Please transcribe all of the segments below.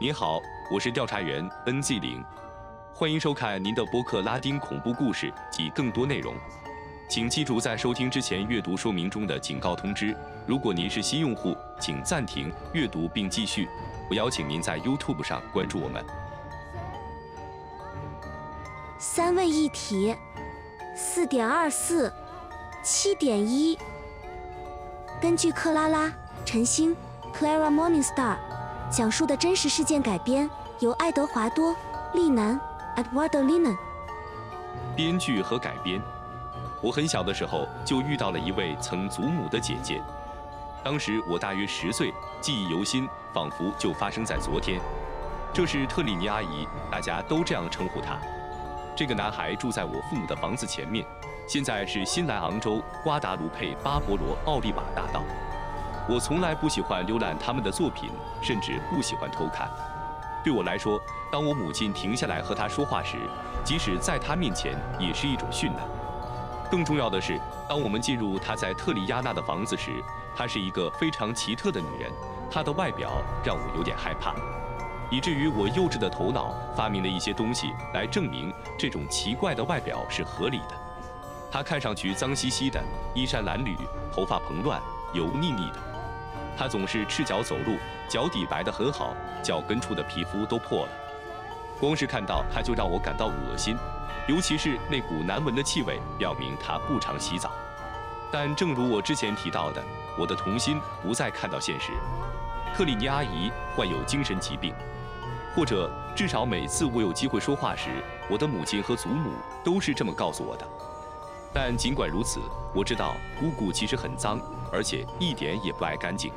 您好，我是调查员 NZ 零，欢迎收看您的博客拉丁恐怖故事及更多内容。请记住在收听之前阅读说明中的警告通知。如果您是新用户，请暂停阅读并继续。我邀请您在 YouTube 上关注我们。三位一体，四点二四，七点一。根据克拉拉·晨星 （Clara Morningstar） 讲述的真实事件改编，由爱德华多·利南 （Edward Linan） 编剧和改编。我很小的时候就遇到了一位曾祖母的姐姐，当时我大约十岁，记忆犹新，仿佛就发生在昨天。这是特里尼阿姨，大家都这样称呼她。这个男孩住在我父母的房子前面，现在是新来昂州瓜达卢佩巴勃罗奥利瓦大道。我从来不喜欢浏览他们的作品，甚至不喜欢偷看。对我来说，当我母亲停下来和他说话时，即使在他面前，也是一种训难。更重要的是，当我们进入她在特里亚纳的房子时，她是一个非常奇特的女人。她的外表让我有点害怕，以至于我幼稚的头脑发明了一些东西来证明这种奇怪的外表是合理的。她看上去脏兮兮的，衣衫褴褛，头发蓬乱，油腻腻的。他总是赤脚走路，脚底白得很好，脚跟处的皮肤都破了。光是看到他就让我感到恶心。尤其是那股难闻的气味，表明他不常洗澡。但正如我之前提到的，我的童心不再看到现实。特里尼阿姨患有精神疾病，或者至少每次我有机会说话时，我的母亲和祖母都是这么告诉我的。但尽管如此，我知道姑姑其实很脏，而且一点也不爱干净。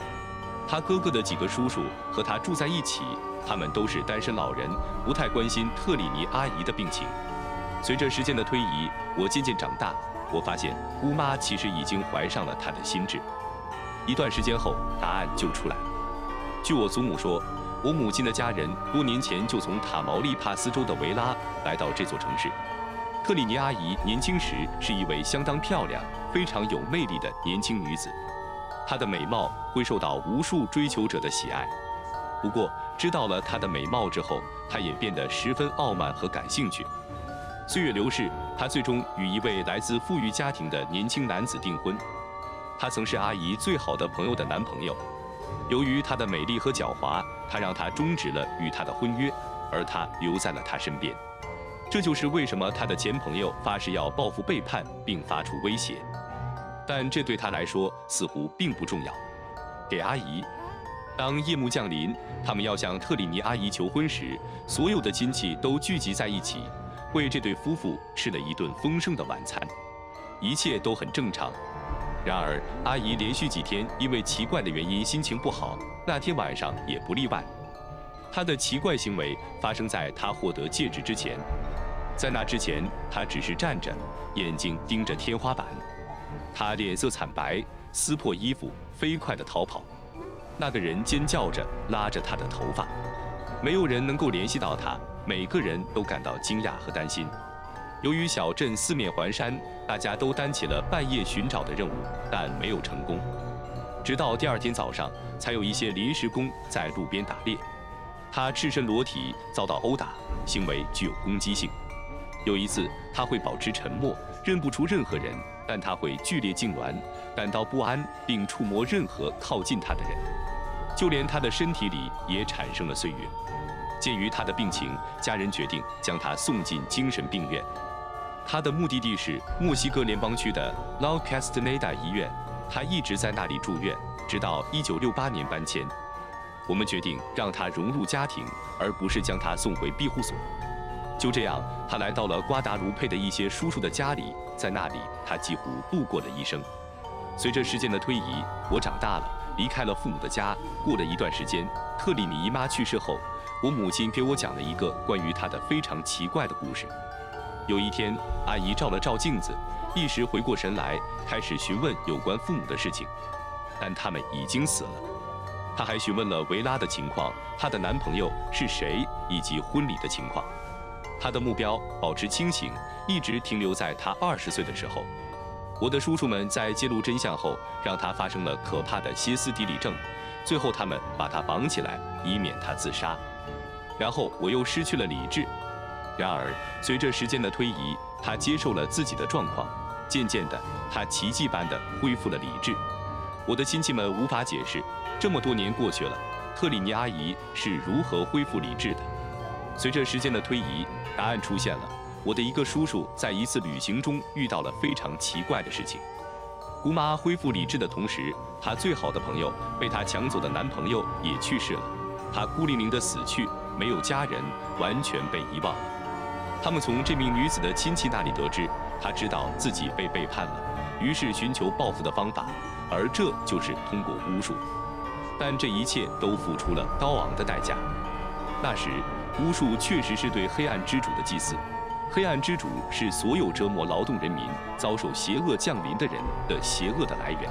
他哥哥的几个叔叔和他住在一起，他们都是单身老人，不太关心特里尼阿姨的病情。随着时间的推移，我渐渐长大。我发现姑妈其实已经怀上了她的心智。一段时间后，答案就出来了。据我祖母说，我母亲的家人多年前就从塔毛利帕斯州的维拉来到这座城市。特里尼阿姨年轻时是一位相当漂亮、非常有魅力的年轻女子，她的美貌会受到无数追求者的喜爱。不过，知道了她的美貌之后，她也变得十分傲慢和感兴趣。岁月流逝，她最终与一位来自富裕家庭的年轻男子订婚。他曾是阿姨最好的朋友的男朋友。由于她的美丽和狡猾，他让她终止了与他的婚约，而他留在了他身边。这就是为什么他的前朋友发誓要报复背叛，并发出威胁。但这对他来说似乎并不重要。给阿姨，当夜幕降临，他们要向特里尼阿姨求婚时，所有的亲戚都聚集在一起。为这对夫妇吃了一顿丰盛的晚餐，一切都很正常。然而，阿姨连续几天因为奇怪的原因心情不好，那天晚上也不例外。她的奇怪行为发生在她获得戒指之前，在那之前，她只是站着，眼睛盯着天花板。他脸色惨白，撕破衣服，飞快地逃跑。那个人尖叫着拉着他的头发，没有人能够联系到他。每个人都感到惊讶和担心。由于小镇四面环山，大家都担起了半夜寻找的任务，但没有成功。直到第二天早上，才有一些临时工在路边打猎。他赤身裸体遭到殴打，行为具有攻击性。有一次，他会保持沉默，认不出任何人，但他会剧烈痉挛，感到不安，并触摸任何靠近他的人，就连他的身体里也产生了岁月。鉴于他的病情，家人决定将他送进精神病院。他的目的地是墨西哥联邦区的 La Castaneda 医院，他一直在那里住院，直到1968年搬迁。我们决定让他融入家庭，而不是将他送回庇护所。就这样，他来到了瓜达卢佩的一些叔叔的家里，在那里，他几乎度过了一生。随着时间的推移，我长大了，离开了父母的家。过了一段时间，特里尼姨妈去世后。我母亲给我讲了一个关于她的非常奇怪的故事。有一天，阿姨照了照镜子，一时回过神来，开始询问有关父母的事情，但他们已经死了。她还询问了维拉的情况，她的男朋友是谁，以及婚礼的情况。他的目标保持清醒，一直停留在他二十岁的时候。我的叔叔们在揭露真相后，让他发生了可怕的歇斯底里症，最后他们把他绑起来，以免他自杀。然后我又失去了理智。然而，随着时间的推移，他接受了自己的状况，渐渐的，他奇迹般的恢复了理智。我的亲戚们无法解释，这么多年过去了，特里尼阿姨是如何恢复理智的。随着时间的推移，答案出现了。我的一个叔叔在一次旅行中遇到了非常奇怪的事情。姑妈恢复理智的同时，她最好的朋友被她抢走的男朋友也去世了，她孤零零的死去，没有家人，完全被遗忘了。他们从这名女子的亲戚那里得知，她知道自己被背叛了，于是寻求报复的方法，而这就是通过巫术。但这一切都付出了高昂的代价。那时，巫术确实是对黑暗之主的祭祀。黑暗之主是所有折磨劳动人民、遭受邪恶降临的人的邪恶的来源。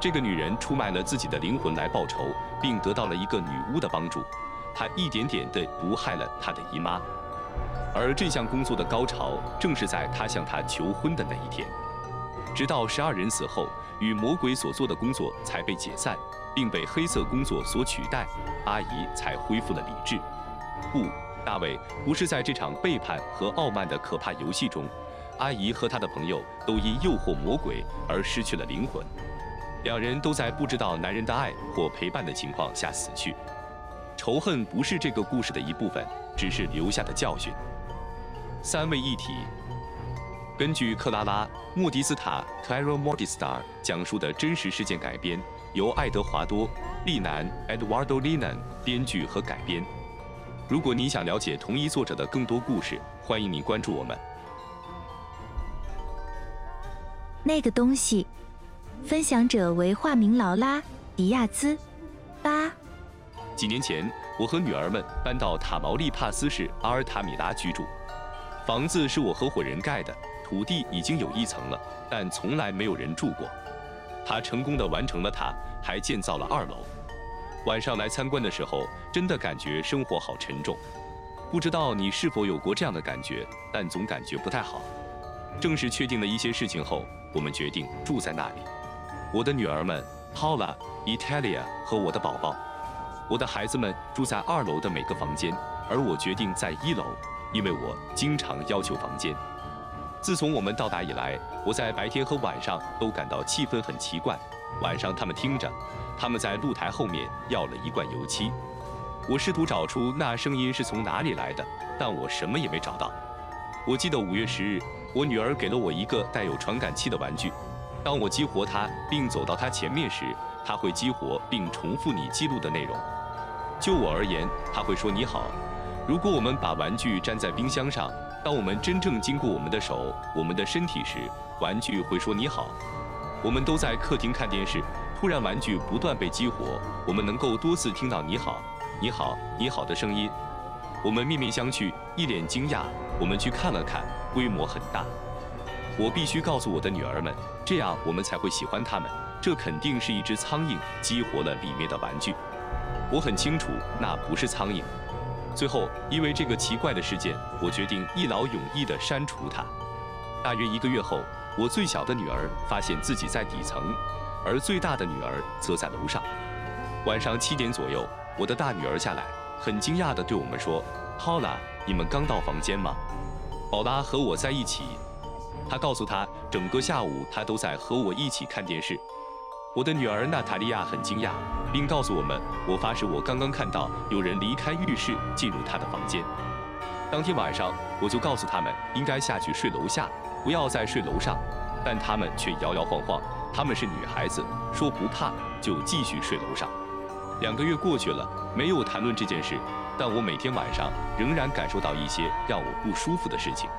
这个女人出卖了自己的灵魂来报仇，并得到了一个女巫的帮助。她一点点地毒害了她的姨妈。而这项工作的高潮，正是在她向她求婚的那一天。直到十二人死后，与魔鬼所做的工作才被解散，并被黑色工作所取代，阿姨才恢复了理智。不，大卫不是在这场背叛和傲慢的可怕游戏中，阿姨和她的朋友都因诱惑魔鬼而失去了灵魂。两人都在不知道男人的爱或陪伴的情况下死去。仇恨不是这个故事的一部分，只是留下的教训。三位一体，根据克拉拉·莫迪斯塔 （Clara m o r d i s t a r 讲述的真实事件改编，由爱德华多·利南 （Eduardo Linan） 编剧和改编。如果你想了解同一作者的更多故事，欢迎你关注我们。那个东西，分享者为化名劳拉·迪亚兹。八几年前，我和女儿们搬到塔毛利帕斯市阿尔塔米拉居住。房子是我合伙人盖的，土地已经有一层了，但从来没有人住过。他成功的完成了它，还建造了二楼。晚上来参观的时候，真的感觉生活好沉重。不知道你是否有过这样的感觉，但总感觉不太好。正是确定了一些事情后，我们决定住在那里。我的女儿们 Paula、Italia 和我的宝宝，我的孩子们住在二楼的每个房间，而我决定在一楼。因为我经常要求房间。自从我们到达以来，我在白天和晚上都感到气氛很奇怪。晚上他们听着，他们在露台后面要了一罐油漆。我试图找出那声音是从哪里来的，但我什么也没找到。我记得五月十日，我女儿给了我一个带有传感器的玩具。当我激活它并走到它前面时，它会激活并重复你记录的内容。就我而言，它会说你好。如果我们把玩具粘在冰箱上，当我们真正经过我们的手、我们的身体时，玩具会说你好。我们都在客厅看电视，突然玩具不断被激活，我们能够多次听到你好、你好、你好的声音。我们面面相觑，一脸惊讶。我们去看了看，规模很大。我必须告诉我的女儿们，这样我们才会喜欢它们。这肯定是一只苍蝇激活了里面的玩具。我很清楚，那不是苍蝇。最后，因为这个奇怪的事件，我决定一劳永逸地删除它。大约一个月后，我最小的女儿发现自己在底层，而最大的女儿则在楼上。晚上七点左右，我的大女儿下来，很惊讶地对我们说：“Paula，你们刚到房间吗？”宝拉和我在一起。她告诉她，整个下午她都在和我一起看电视。我的女儿娜塔莉亚很惊讶，并告诉我们：“我发誓，我刚刚看到有人离开浴室进入她的房间。”当天晚上，我就告诉他们应该下去睡楼下，不要再睡楼上，但他们却摇摇晃晃。他们是女孩子，说不怕就继续睡楼上。两个月过去了，没有谈论这件事，但我每天晚上仍然感受到一些让我不舒服的事情。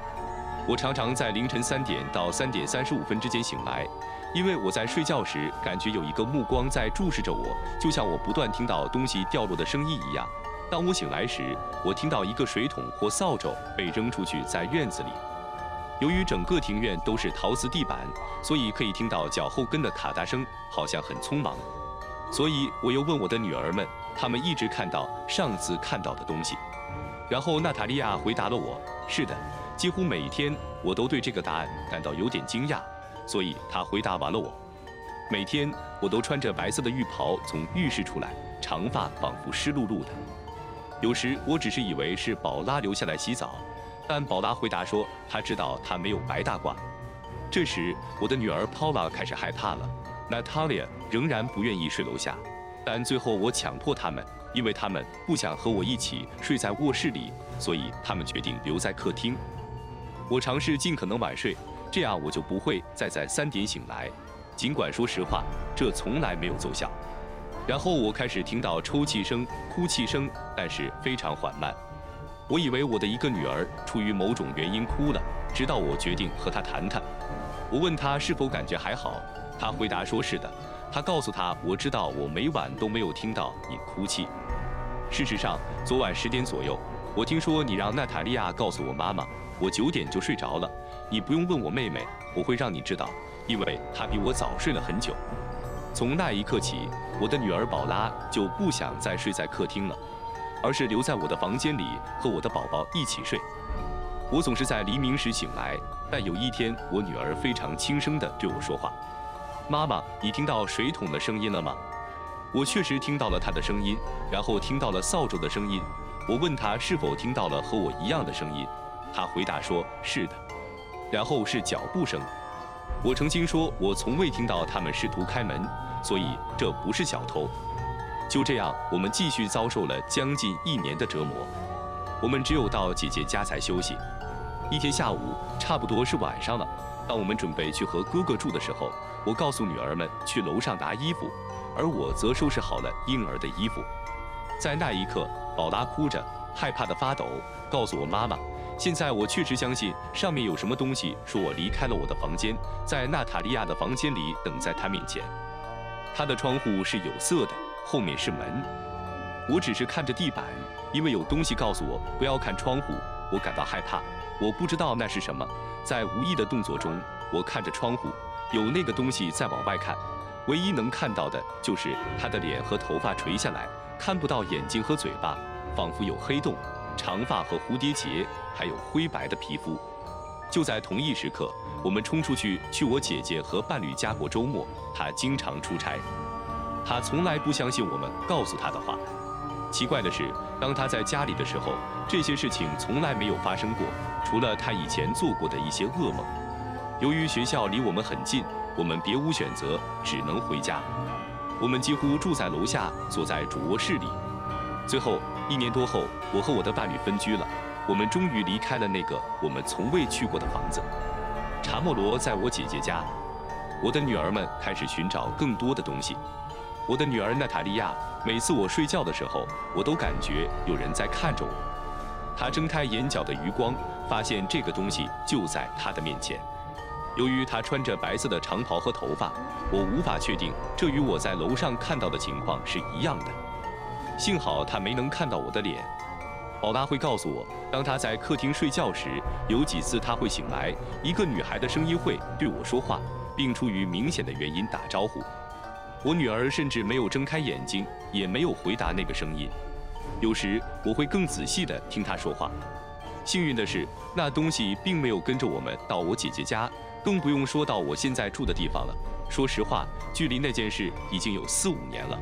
我常常在凌晨三点到三点三十五分之间醒来。因为我在睡觉时感觉有一个目光在注视着我，就像我不断听到东西掉落的声音一样。当我醒来时，我听到一个水桶或扫帚被扔出去在院子里。由于整个庭院都是陶瓷地板，所以可以听到脚后跟的咔嗒声，好像很匆忙。所以我又问我的女儿们，她们一直看到上次看到的东西。然后娜塔莉亚回答了我：“是的，几乎每一天我都对这个答案感到有点惊讶。”所以他回答完了我。每天我都穿着白色的浴袍从浴室出来，长发仿佛湿漉漉的。有时我只是以为是宝拉留下来洗澡，但宝拉回答说她知道她没有白大褂。这时我的女儿 Paula 开始害怕了，Natalia 仍然不愿意睡楼下，但最后我强迫他们，因为他们不想和我一起睡在卧室里，所以他们决定留在客厅。我尝试尽可能晚睡，这样我就不会再在三点醒来。尽管说实话，这从来没有奏效。然后我开始听到抽泣声、哭泣声，但是非常缓慢。我以为我的一个女儿出于某种原因哭了，直到我决定和她谈谈。我问她是否感觉还好，她回答说是的。她告诉她，我知道我每晚都没有听到你哭泣。事实上，昨晚十点左右，我听说你让娜塔莉亚告诉我妈妈，我九点就睡着了。你不用问我妹妹，我会让你知道，因为她比我早睡了很久。从那一刻起，我的女儿宝拉就不想再睡在客厅了，而是留在我的房间里和我的宝宝一起睡。我总是在黎明时醒来，但有一天，我女儿非常轻声地对我说话：“妈妈，你听到水桶的声音了吗？”我确实听到了她的声音，然后听到了扫帚的声音。我问她是否听到了和我一样的声音，她回答说是的。然后是脚步声。我曾经说，我从未听到他们试图开门，所以这不是小偷。就这样，我们继续遭受了将近一年的折磨。我们只有到姐姐家才休息。一天下午，差不多是晚上了，当我们准备去和哥哥住的时候，我告诉女儿们去楼上拿衣服，而我则收拾好了婴儿的衣服。在那一刻，宝拉哭着，害怕的发抖，告诉我妈妈。现在我确实相信上面有什么东西，说我离开了我的房间，在娜塔莉亚的房间里等在她面前。她的窗户是有色的，后面是门。我只是看着地板，因为有东西告诉我不要看窗户。我感到害怕，我不知道那是什么。在无意的动作中，我看着窗户，有那个东西在往外看。唯一能看到的就是他的脸和头发垂下来，看不到眼睛和嘴巴，仿佛有黑洞。长发和蝴蝶结，还有灰白的皮肤。就在同一时刻，我们冲出去去我姐姐和伴侣家过周末。她经常出差，她从来不相信我们告诉她的话。奇怪的是，当她在家里的时候，这些事情从来没有发生过，除了她以前做过的一些噩梦。由于学校离我们很近，我们别无选择，只能回家。我们几乎住在楼下，坐在主卧室里。最后。一年多后，我和我的伴侣分居了。我们终于离开了那个我们从未去过的房子。查莫罗在我姐姐家。我的女儿们开始寻找更多的东西。我的女儿娜塔莉亚，每次我睡觉的时候，我都感觉有人在看着我。她睁开眼角的余光，发现这个东西就在她的面前。由于她穿着白色的长袍和头发，我无法确定这与我在楼上看到的情况是一样的。幸好他没能看到我的脸。宝拉会告诉我，当他在客厅睡觉时，有几次他会醒来，一个女孩的声音会对我说话，并出于明显的原因打招呼。我女儿甚至没有睁开眼睛，也没有回答那个声音。有时我会更仔细地听她说话。幸运的是，那东西并没有跟着我们到我姐姐家，更不用说到我现在住的地方了。说实话，距离那件事已经有四五年了。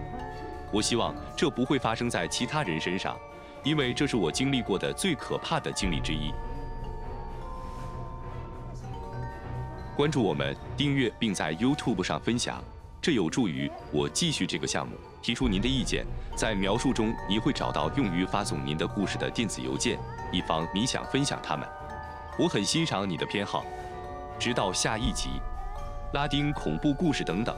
我希望这不会发生在其他人身上，因为这是我经历过的最可怕的经历之一。关注我们，订阅并在 YouTube 上分享，这有助于我继续这个项目。提出您的意见，在描述中你会找到用于发送您的故事的电子邮件，以防你想分享它们。我很欣赏你的偏好。直到下一集，拉丁恐怖故事等等。